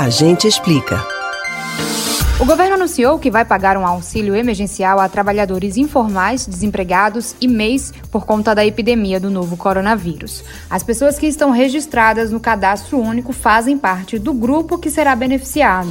A gente explica. O governo anunciou que vai pagar um auxílio emergencial a trabalhadores informais, desempregados e MEIs por conta da epidemia do novo coronavírus. As pessoas que estão registradas no cadastro único fazem parte do grupo que será beneficiado.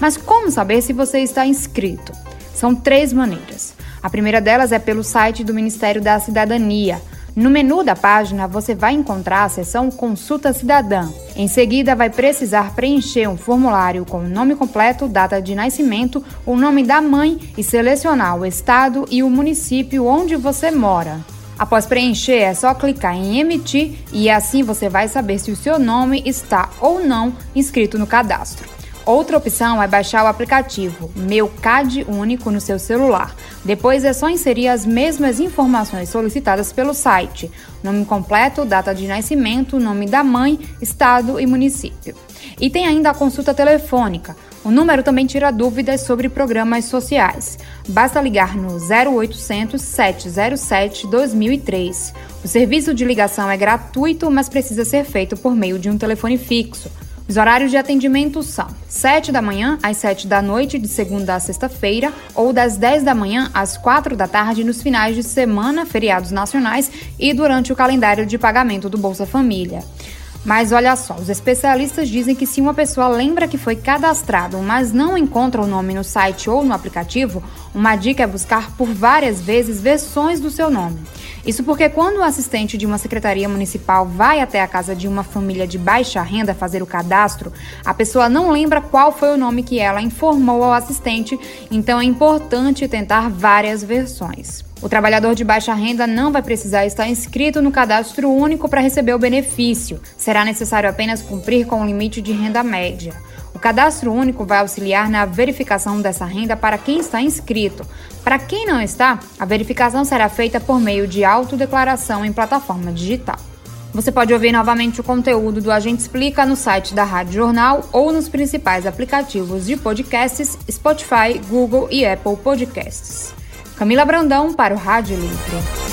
Mas como saber se você está inscrito? São três maneiras. A primeira delas é pelo site do Ministério da Cidadania. No menu da página, você vai encontrar a seção Consulta Cidadã. Em seguida, vai precisar preencher um formulário com o nome completo, data de nascimento, o nome da mãe e selecionar o estado e o município onde você mora. Após preencher, é só clicar em emitir e assim você vai saber se o seu nome está ou não inscrito no cadastro. Outra opção é baixar o aplicativo Meu CAD Único no seu celular. Depois é só inserir as mesmas informações solicitadas pelo site: nome completo, data de nascimento, nome da mãe, estado e município. E tem ainda a consulta telefônica. O número também tira dúvidas sobre programas sociais. Basta ligar no 0800 707 2003. O serviço de ligação é gratuito, mas precisa ser feito por meio de um telefone fixo. Os horários de atendimento são 7 da manhã às 7 da noite, de segunda a sexta-feira, ou das 10 da manhã às 4 da tarde nos finais de semana, feriados nacionais e durante o calendário de pagamento do Bolsa Família. Mas olha só, os especialistas dizem que se uma pessoa lembra que foi cadastrado, mas não encontra o nome no site ou no aplicativo, uma dica é buscar por várias vezes versões do seu nome. Isso porque quando o assistente de uma secretaria municipal vai até a casa de uma família de baixa renda fazer o cadastro, a pessoa não lembra qual foi o nome que ela informou ao assistente, então é importante tentar várias versões. O trabalhador de baixa renda não vai precisar estar inscrito no cadastro único para receber o benefício. Será necessário apenas cumprir com o limite de renda média. O cadastro único vai auxiliar na verificação dessa renda para quem está inscrito. Para quem não está, a verificação será feita por meio de autodeclaração em plataforma digital. Você pode ouvir novamente o conteúdo do Agente Explica no site da Rádio Jornal ou nos principais aplicativos de podcasts Spotify, Google e Apple Podcasts. Camila Brandão para o Rádio Livre.